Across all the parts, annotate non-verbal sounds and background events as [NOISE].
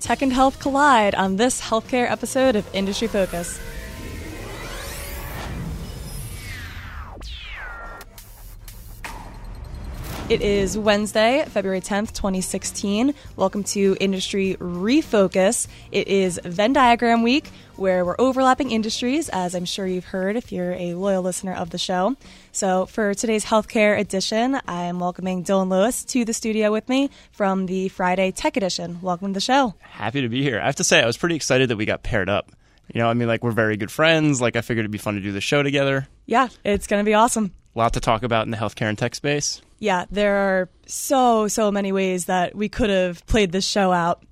Tech and health collide on this healthcare episode of Industry Focus. It is Wednesday, February 10th, 2016. Welcome to Industry Refocus. It is Venn diagram week where we're overlapping industries, as I'm sure you've heard if you're a loyal listener of the show. So, for today's healthcare edition, I'm welcoming Dylan Lewis to the studio with me from the Friday Tech Edition. Welcome to the show. Happy to be here. I have to say, I was pretty excited that we got paired up. You know, I mean, like, we're very good friends. Like, I figured it'd be fun to do the show together. Yeah, it's going to be awesome. A lot to talk about in the healthcare and tech space. Yeah, there are so, so many ways that we could have played this show out.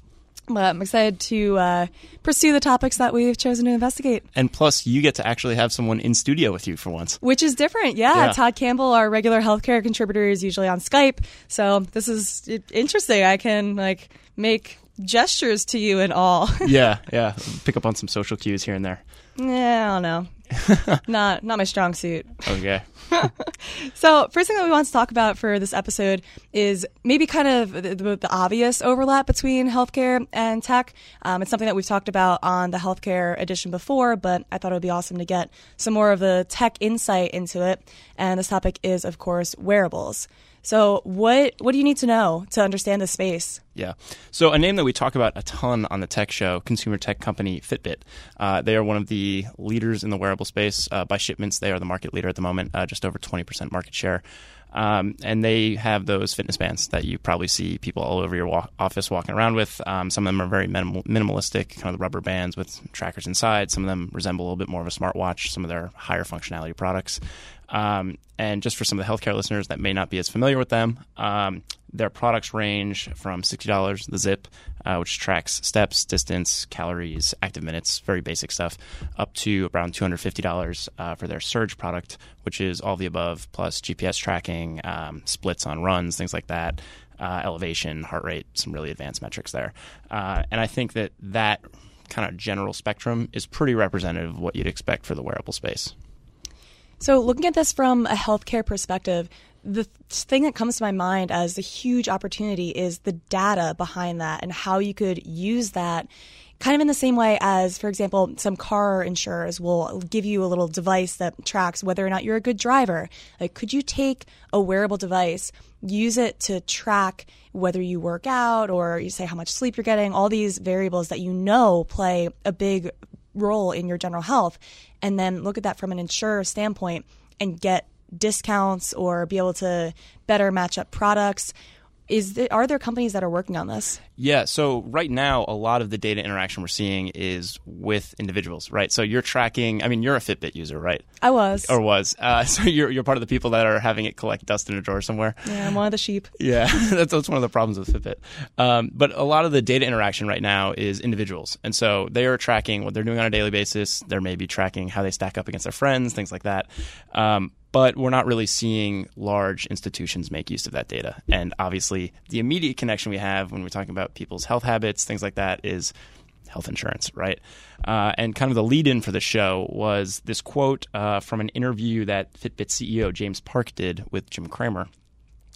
But I'm excited to uh, pursue the topics that we've chosen to investigate. And plus, you get to actually have someone in studio with you for once. Which is different, yeah. Yeah. Todd Campbell, our regular healthcare contributor, is usually on Skype. So this is interesting. I can like make gestures to you and all. [LAUGHS] yeah, yeah. Pick up on some social cues here and there. yeah, I don't know. [LAUGHS] not not my strong suit. Okay. [LAUGHS] So, first thing that we want to talk about for this episode is maybe kind of the, the, the obvious overlap between healthcare and tech. Um, it's something that we've talked about on the healthcare edition before, but I thought it would be awesome to get some more of the tech insight into it. And this topic is, of course, wearables. So, what what do you need to know to understand the space? Yeah. So a name that we talk about a ton on the tech show, consumer tech company Fitbit. Uh, they are one of the leaders in the wearable space uh, by shipments. They are the market leader at the moment, uh, just over 20% market share. Um, and they have those fitness bands that you probably see people all over your wa- office walking around with. Um, some of them are very minimal- minimalistic, kind of the rubber bands with trackers inside. Some of them resemble a little bit more of a smartwatch. Some of their higher functionality products. Um, and just for some of the healthcare listeners that may not be as familiar with them, um, their products range from $60, the Zip, uh, which tracks steps, distance, calories, active minutes, very basic stuff, up to around $250 uh, for their Surge product, which is all the above, plus GPS tracking, um, splits on runs, things like that, uh, elevation, heart rate, some really advanced metrics there. Uh, and I think that that kind of general spectrum is pretty representative of what you'd expect for the wearable space. So, looking at this from a healthcare perspective, the thing that comes to my mind as the huge opportunity is the data behind that and how you could use that kind of in the same way as, for example, some car insurers will give you a little device that tracks whether or not you're a good driver. Like, could you take a wearable device, use it to track whether you work out or you say how much sleep you're getting, all these variables that you know play a big role in your general health, and then look at that from an insurer standpoint and get discounts or be able to better match up products. Is there, are there companies that are working on this? Yeah, so right now, a lot of the data interaction we're seeing is with individuals, right? So you're tracking, I mean, you're a Fitbit user, right? I was. Or was. Uh, [LAUGHS] so you're, you're part of the people that are having it collect dust in a drawer somewhere. yeah, I'm one of the sheep. Yeah, [LAUGHS] that's, that's one of the problems with Fitbit. Um, but a lot of the data interaction right now is individuals. And so they are tracking what they're doing on a daily basis. They're maybe tracking how they stack up against their friends, things like that. Um, but we're not really seeing large institutions make use of that data. And obviously, the immediate connection we have when we're talking about people's health habits, things like that, is health insurance, right? Uh, and kind of the lead in for the show was this quote uh, from an interview that Fitbit CEO James Park did with Jim Cramer.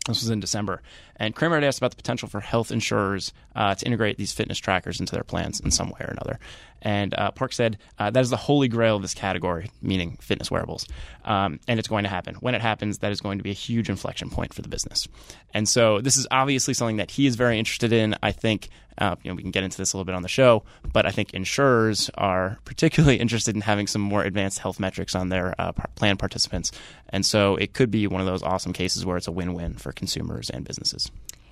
This was in December. And Cramer had asked about the potential for health insurers uh, to integrate these fitness trackers into their plans in some way or another. And uh, Park said uh, that is the holy grail of this category, meaning fitness wearables. Um, and it's going to happen. When it happens, that is going to be a huge inflection point for the business. And so this is obviously something that he is very interested in. I think uh, you know we can get into this a little bit on the show, but I think insurers are particularly [LAUGHS] interested in having some more advanced health metrics on their uh, plan participants. And so it could be one of those awesome cases where it's a win-win for consumers and businesses.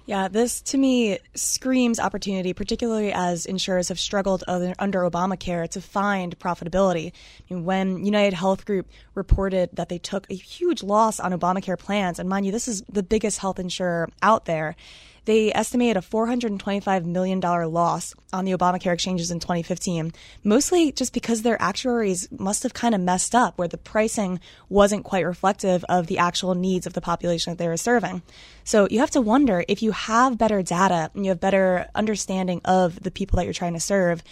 Yeah, this to me screams opportunity, particularly as insurers have struggled under Obamacare to find profitability. When United Health Group reported that they took a huge loss on Obamacare plans, and mind you, this is the biggest health insurer out there. They estimated a $425 million loss on the Obamacare exchanges in 2015, mostly just because their actuaries must have kind of messed up, where the pricing wasn't quite reflective of the actual needs of the population that they were serving. So you have to wonder if you have better data and you have better understanding of the people that you're trying to serve,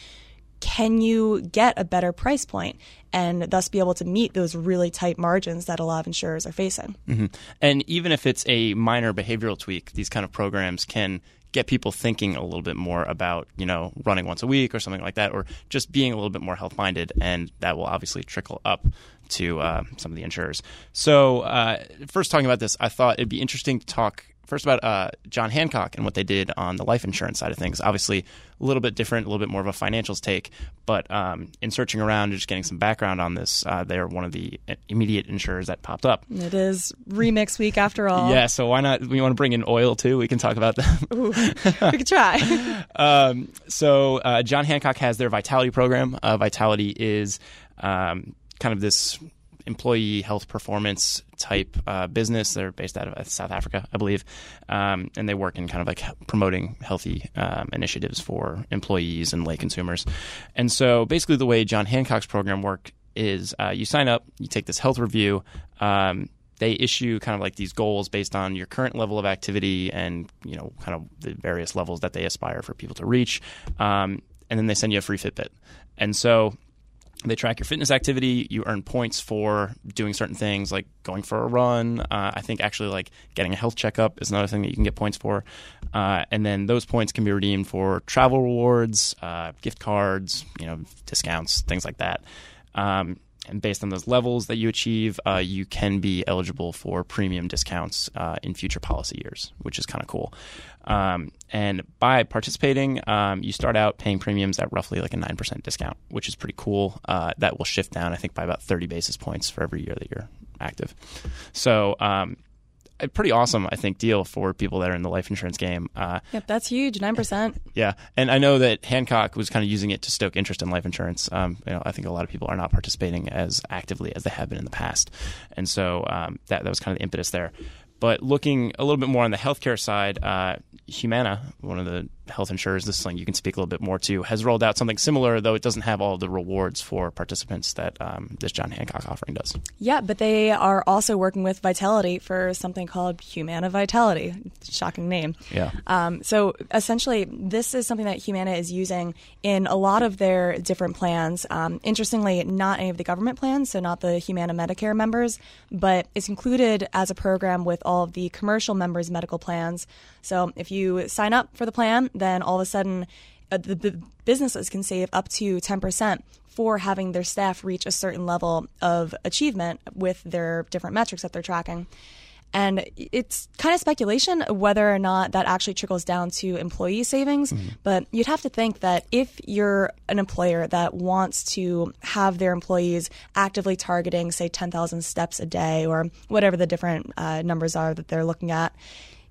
can you get a better price point and thus be able to meet those really tight margins that a lot of insurers are facing? Mm-hmm. And even if it's a minor behavioral tweak, these kind of programs can get people thinking a little bit more about you know running once a week or something like that, or just being a little bit more health minded, and that will obviously trickle up to uh, some of the insurers. So, uh, first talking about this, I thought it'd be interesting to talk first about uh, John Hancock and what they did on the life insurance side of things. Obviously, a little bit different, a little bit more of a financials take. But um, in searching around and just getting some background on this, uh, they're one of the immediate insurers that popped up. It is remix week after all. yeah, so why not? We want to bring in oil too. We can talk about them. Ooh, we could try. [LAUGHS] [LAUGHS] um, so uh, John Hancock has their Vitality program. Uh, Vitality is um, kind of this employee health performance type uh, business. They're based out of uh, South Africa, I believe, um, and they work in kind of like promoting healthy um, initiatives for employees and lay consumers. And so, basically, the way John Hancock's program worked is uh, you sign up, you take this health review. Um, they issue kind of like these goals based on your current level of activity and you know kind of the various levels that they aspire for people to reach um, and then they send you a free fitbit and so they track your fitness activity. You earn points for doing certain things like going for a run. Uh, I think actually like getting a health checkup is another thing that you can get points for. Uh, and then those points can be redeemed for travel rewards, uh, gift cards, you know, discounts, things like that. Um, and based on those levels that you achieve, uh, you can be eligible for premium discounts uh, in future policy years, which is kind of cool. Um, and by participating, um, you start out paying premiums at roughly like a 9% discount, which is pretty cool. Uh, that will shift down, I think, by about 30 basis points for every year that you're active. So, um, a pretty awesome, I think, deal for people that are in the life insurance game. Uh, yep, that's huge, nine percent. Yeah, and I know that Hancock was kind of using it to stoke interest in life insurance. Um, you know, I think a lot of people are not participating as actively as they have been in the past, and so um, that that was kind of the impetus there. But looking a little bit more on the healthcare side, uh, Humana, one of the health insurers, this is something you can speak a little bit more to, has rolled out something similar, though it doesn't have all the rewards for participants that um, this John Hancock offering does. Yeah, but they are also working with Vitality for something called Humana Vitality. Shocking name. Yeah. Um, so essentially, this is something that Humana is using in a lot of their different plans. Um, interestingly, not any of the government plans, so not the Humana Medicare members, but it's included as a program with all of the commercial members' medical plans. So if you sign up for the plan, then all of a sudden uh, the, the businesses can save up to 10% for having their staff reach a certain level of achievement with their different metrics that they're tracking. And it's kind of speculation whether or not that actually trickles down to employee savings. Mm-hmm. But you'd have to think that if you're an employer that wants to have their employees actively targeting, say, 10,000 steps a day or whatever the different uh, numbers are that they're looking at,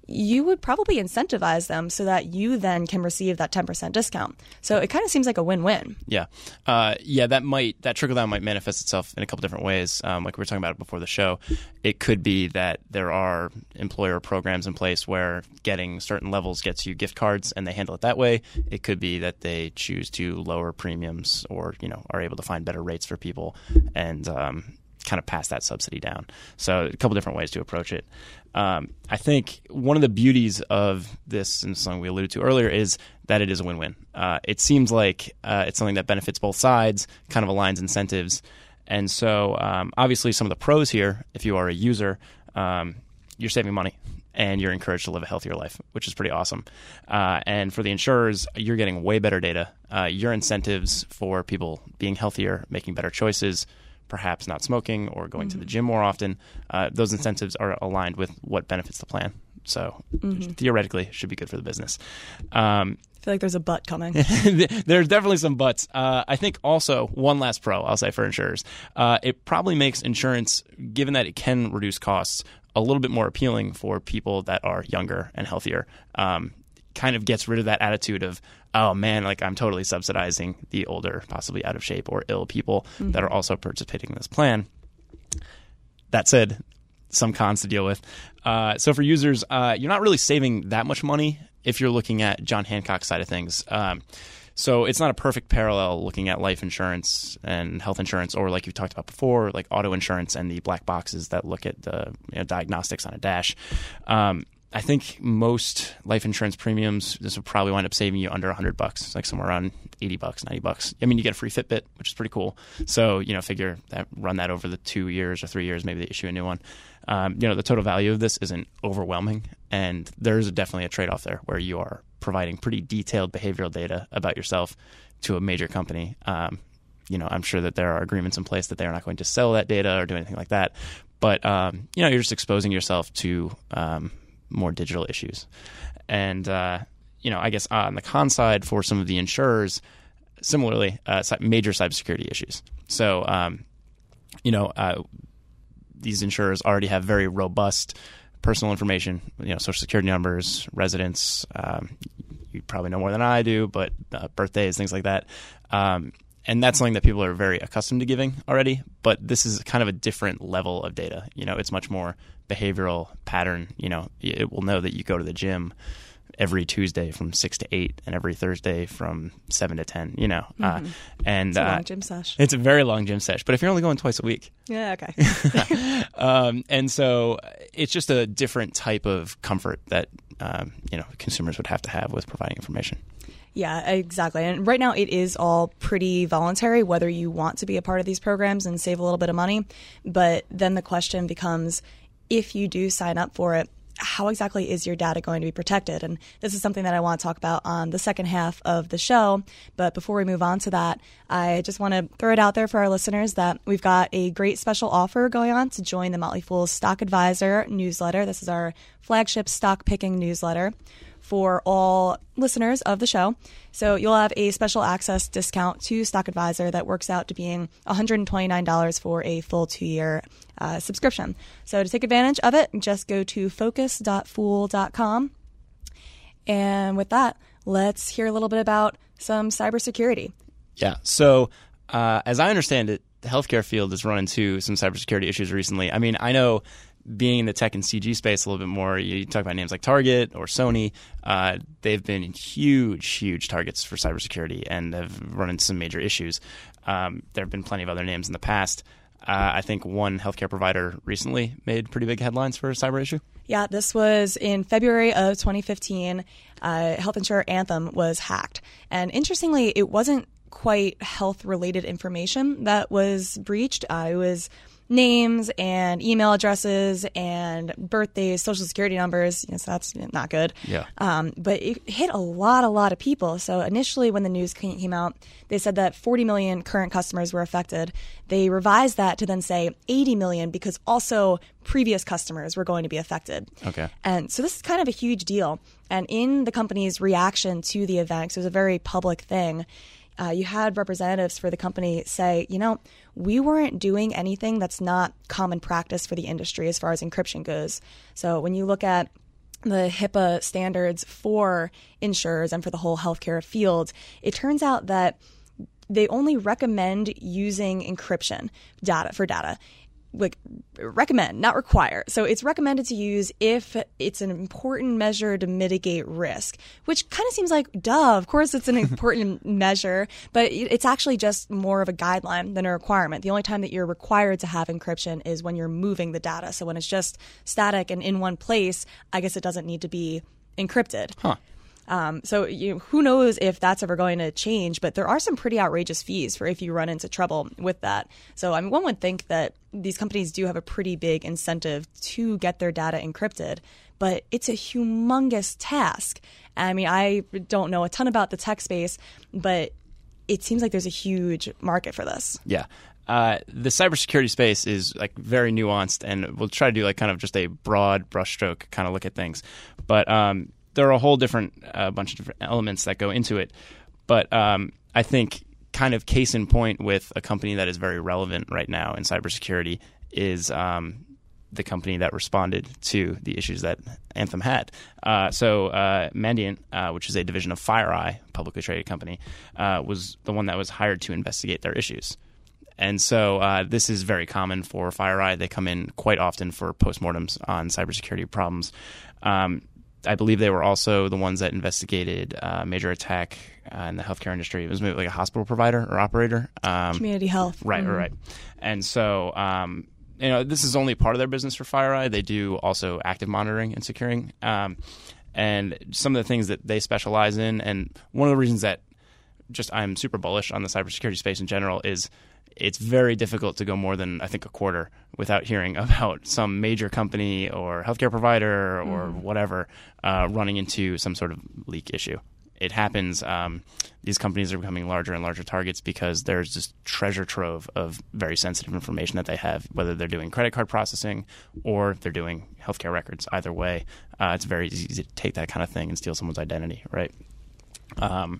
you would probably incentivize them so that you then can receive that 10% discount. So it kind of seems like a win-win. Yeah. Uh, yeah, that might, that trickle down might manifest itself in a couple different ways. Um, like we were talking about it before the show. It could be that there are employer programs in place where getting certain levels gets you gift cards and they handle it that way. It could be that they choose to lower premiums or, you know, are able to find better rates for people and, um, kind of pass that subsidy down. So a couple different ways to approach it. Um, I think one of the beauties of this, and something we alluded to earlier, is that it is a win-win. Uh, it seems like uh, it's something that benefits both sides, kind of aligns incentives, and so um, obviously some of the pros here, if you are a user, um, you're saving money and you're encouraged to live a healthier life, which is pretty awesome. Uh, and for the insurers, you're getting way better data. Uh, your incentives for people being healthier, making better choices, perhaps not smoking or going mm-hmm. to the mm-hmm. gym more often, uh, those incentives are aligned with what benefits the plan. So mm-hmm. theoretically, should be good for the business. Um, I feel like there's a butt coming. [LAUGHS] there's definitely some buts. Uh, I think also one last pro I'll say for insurers, uh, it probably makes insurance, given that it can reduce costs, a little bit more appealing for people that are younger and healthier. Um, kind of gets rid of that attitude of oh man like i'm totally subsidizing the older possibly out of shape or ill people mm-hmm. that are also participating in this plan that said some cons to deal with uh, so for users uh, you're not really saving that much money if you're looking at john hancock's side of things um, so it's not a perfect parallel looking at life insurance and health insurance, or like you talked about before, like auto insurance and the black boxes that look at the you know, diagnostics on a dash. Um, I think most life insurance premiums this will probably wind up saving you under 100 bucks, like somewhere around 80 bucks, 90 bucks. I mean, you get a free Fitbit, which is pretty cool. So, you know, figure that run that over the 2 years or 3 years, maybe they issue a new one. Um, you know, the total value of this isn't overwhelming and there's definitely a trade-off there where you are providing pretty detailed behavioral data about yourself to a major company, um, you know, I'm sure that there are agreements in place that they are not going to sell that data or do anything like that. But um, you know, you're just exposing yourself to um, more digital issues, and uh, you know, I guess on the con side for some of the insurers, similarly, uh, major cybersecurity issues. So, um, you know, uh, these insurers already have very robust personal information, you know, social security numbers, residence. Um, you probably know more than I do, but uh, birthdays, things like that. Um, and that's something that people are very accustomed to giving already. But this is kind of a different level of data. You know, it's much more behavioral pattern. You know, it will know that you go to the gym every Tuesday from six to eight, and every Thursday from seven to ten. You know, uh, Mm-hmm. and It's a uh, gym sesh. it's a very long gym sesh. But if you're only going twice a week, Yeah, okay. [LAUGHS] um, and so it's just a different type of comfort that um, you know consumers would have to have with providing information. Yeah, exactly. And right now it is all pretty voluntary whether you want to be a part of these programs and save a little bit of money. But then the question becomes if you do sign up for it, how exactly is your data going to be protected? And this is something that I want to talk about on the second half of the show. But before we move on to that, I just want to throw it out there for our listeners that we've got a great special offer going on to join the Motley Fool's Stock Advisor newsletter. This is our flagship stock picking newsletter for all listeners of the show. So you'll have a special access discount to Stock Advisor that works out to being $129 for a full two year uh, subscription. So to take advantage of it, just go to focus.fool.com. And with that, let's hear a little bit about some cybersecurity. Yeah. So, uh, as I understand it, the healthcare field has run into some cybersecurity issues recently. I mean, I know being in the tech and CG space a little bit more, you talk about names like Target or Sony. Uh, they've been huge, huge targets for cybersecurity and have run into some major issues. Um, there have been plenty of other names in the past. Uh, I think one healthcare provider recently made pretty big headlines for a cyber issue. Yeah, this was in February of 2015. Uh, health insurer Anthem was hacked. And interestingly, it wasn't quite health related information that was breached. Uh, it was names and email addresses and birthdays, social security numbers. Yes, that's not good. Yeah. Um, but it hit a lot, a lot of people. So initially, when the news came out, they said that 40 million current customers were affected. They revised that to then say 80 million because also previous customers were going to be affected. Okay. And so this is kind of a huge deal. And in the company's reaction to the event, 'cause it was a very public thing, uh, you had representatives for the company say, you know, we weren't doing anything that's not common practice for the industry as far as encryption goes. So when you look at the HIPAA standards for insurers and for the whole healthcare field, it turns out that they only recommend using encryption data for data like recommend not require. So it's recommended to use if it's an important measure to mitigate risk which kind of seems like duh of course it's an [LAUGHS] important measure but it's actually just more of a guideline than a requirement. The only time that you're required to have encryption is when you're moving the data. So when it's just static and in one place i guess it doesn't need to be encrypted. Huh. Um, so you, who knows if that's ever going to change? But there are some pretty outrageous fees for if you run into trouble with that. So I mean, one would think that these companies do have a pretty big incentive to get their data encrypted, but it's a humongous task. I mean, I don't know a ton about the tech space, but it seems like there's a huge market for this. Yeah. Uh, the cybersecurity space is like very nuanced, and we'll try to do like kind of just a broad brushstroke kind of look at things. But um, there are a whole different uh, bunch of different elements that go into it. But um, I think kind of case in point with a company that is very relevant right now in cybersecurity is um, the company that responded to the issues that Anthem had. Uh, so uh, Mandiant, uh, which is a division of FireEye, publicly traded company, uh, was the one that was hired to investigate their issues. And so uh, this is very common for FireEye. They come in quite often for postmortems on cybersecurity problems. Um, I believe they were also the ones that investigated uh, a major attack uh, in the healthcare industry. It was maybe like a hospital provider or operator. Um, Community health. Right, right, right. And so, um, you know, this is only part of their business for FireEye. They do also active monitoring and securing. Um, and some of the things that they specialize in, and one of the reasons that just I'm super bullish on the cybersecurity space in general is it's very difficult to go more than I think a quarter without hearing [LAUGHS] about some major company or healthcare provider or mm. whatever uh, running into some sort of leak issue. It happens. Um, these companies are becoming larger and larger targets because there's this treasure trove of very sensitive information that they have, whether they're doing credit card processing or they're doing healthcare records. Either way, uh, it's very easy to take that kind of thing and steal someone's identity, right? Um,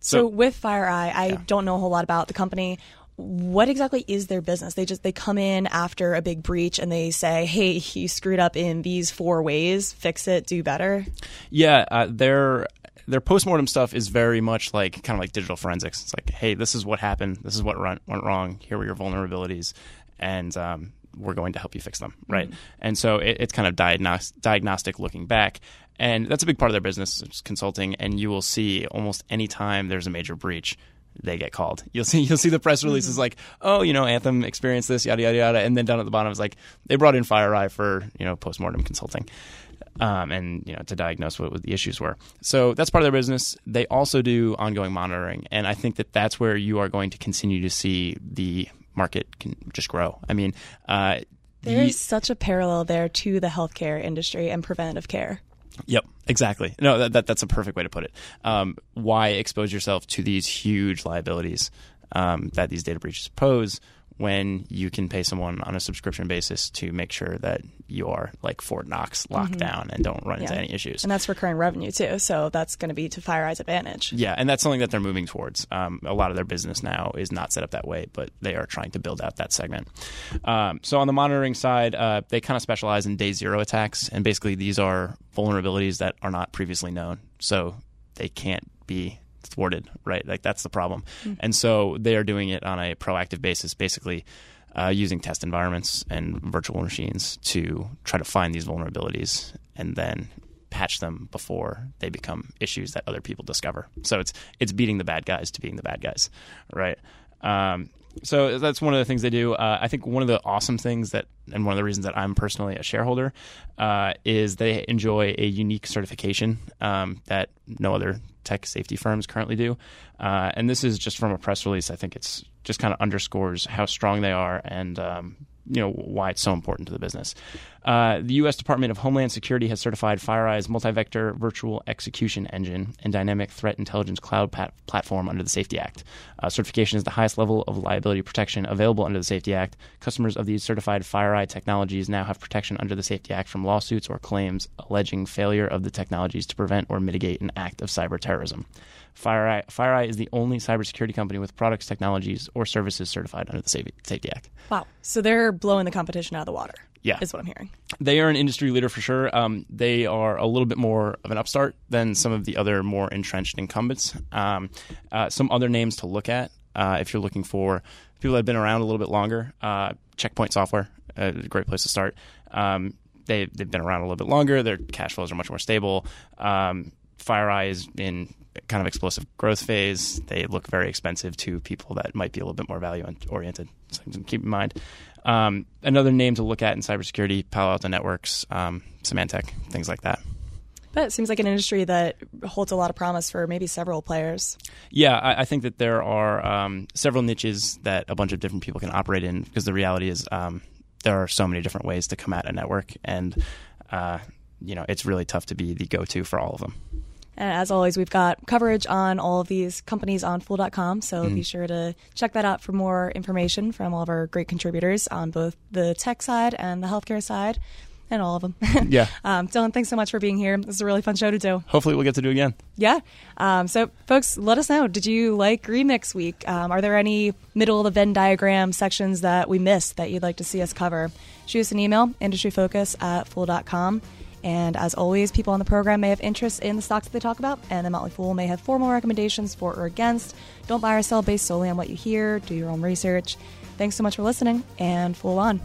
so, so, with FireEye, I yeah. don't know a whole lot about the company what exactly is their business? They just they come in after a big breach and they say, "Hey, [LAUGHS] you screwed up in these four ways. Fix it. Do better." Yeah, uh, their their postmortem stuff is very much like kind of like digital forensics. It's like, "Hey, this is what happened. This is what went wrong. Here were your vulnerabilities, and um, we're going to help you fix them." Right, mm-hmm. and so it, it's kind of diagnostic, diagnostic looking back. And that's a big part of their business, consulting. And you will see almost any time there's a major breach, they get called. You'll see [LAUGHS] you'll see the press releases mm-hmm. like, oh, you know, Anthem experienced this, yada yada yada, and then down at the bottom is like they brought in FireEye for you know postmortem consulting. Um, and you know to diagnose what, what, the issues were. So that's part of their business. They also do ongoing monitoring, and I think that that's where you are going to continue to see the market can just grow. I mean, uh, there the, is such a parallel there to the healthcare industry and preventative care. Yep, exactly. No, that, that, that's a perfect way to put it. Um, why expose yourself to these huge liabilities um, that these data breaches pose when you can pay someone on a subscription basis to make sure that you are like Fort Knox locked mm-hmm. down and don't run yeah. into any issues. And that's recurring revenue too. So that's going to be to FireEye's advantage. Yeah, and that's something that they're moving towards. Um, a lot of their business now is not set up that way, but they are trying to build out that segment. Um, so on the monitoring side, uh, they kind of specialize in day zero attacks, and basically these are vulnerabilities that are not previously known. So they can't be thwarted, right? Like that's the problem. Mm-hmm. And so they are doing it on a proactive basis, basically uh, using test environments and virtual machines to try to find these vulnerabilities and then patch them before they become issues that other people discover. So it's it's beating the bad guys to being the bad guys, right? Um, so that's one of the things they do. Uh, I think one of the awesome things that, and one of the reasons that I'm personally a shareholder, uh, is they enjoy a unique certification um, that no other tech safety firms currently do. Uh, and this is just from a press release. I think it's just kind of underscores how strong they are and um, you know why it's so important to the business. Uh, the U.S. Department of Homeland Security has certified FireEye's multi-vector virtual execution engine and dynamic threat intelligence cloud pat- platform under the Safety Act. Uh, certification is the highest level of liability protection available under the Safety Act. Customers of these certified FireEye technologies now have protection under the Safety Act from lawsuits or claims alleging failure of the technologies to prevent or mitigate an act of cyber terrorism. FireEye, FireEye is the only cybersecurity company with products, technologies, or services certified under the Safety Act. Wow. So they're blowing the competition out of the water. Yeah. Is what I'm hearing. They are an industry leader for sure. Um, they are a little bit more of an upstart than some of the other more entrenched incumbents. Um, uh, some other names to look at uh, if you're looking for people that have been around a little bit longer uh, Checkpoint Software, a great place to start. Um, they, they've been around a little bit longer. Their cash flows are much more stable. Um, FireEye is in kind of explosive growth phase. They look very expensive to people that might be a little bit more value oriented. So keep in mind. Um, another name to look at in cybersecurity: Palo Alto Networks, um, Symantec, things like that. But it seems like an industry that holds a lot of promise for maybe several players. Yeah, I, I think that there are um, several niches that a bunch of different people can operate in because the reality is um, there are so many different ways to come at a network, and uh, you know it's really tough to be the go-to for all of them. And as always, we've got coverage on all of these companies on Fool.com. So mm-hmm. be sure to check that out for more information from all of our great contributors on both the tech side and the healthcare side. And all of them. [LAUGHS] yeah. um, Dylan, thanks so much for being here. This is a really fun show to do. Hopefully, we'll get to do again. Yeah. Um, so, folks, let us know. Did you like Remix Week? Um, are there any middle of the Venn diagram sections that we missed that you'd like to see us cover? Shoot us an email, industryfocus at fool.com. And as always, people on the program may have interest in the stocks that they talk about, and the Motley Fool may have formal recommendations for or against. Don't buy or sell based solely on what you hear. Do your own research. Thanks so much for listening, and Fool on.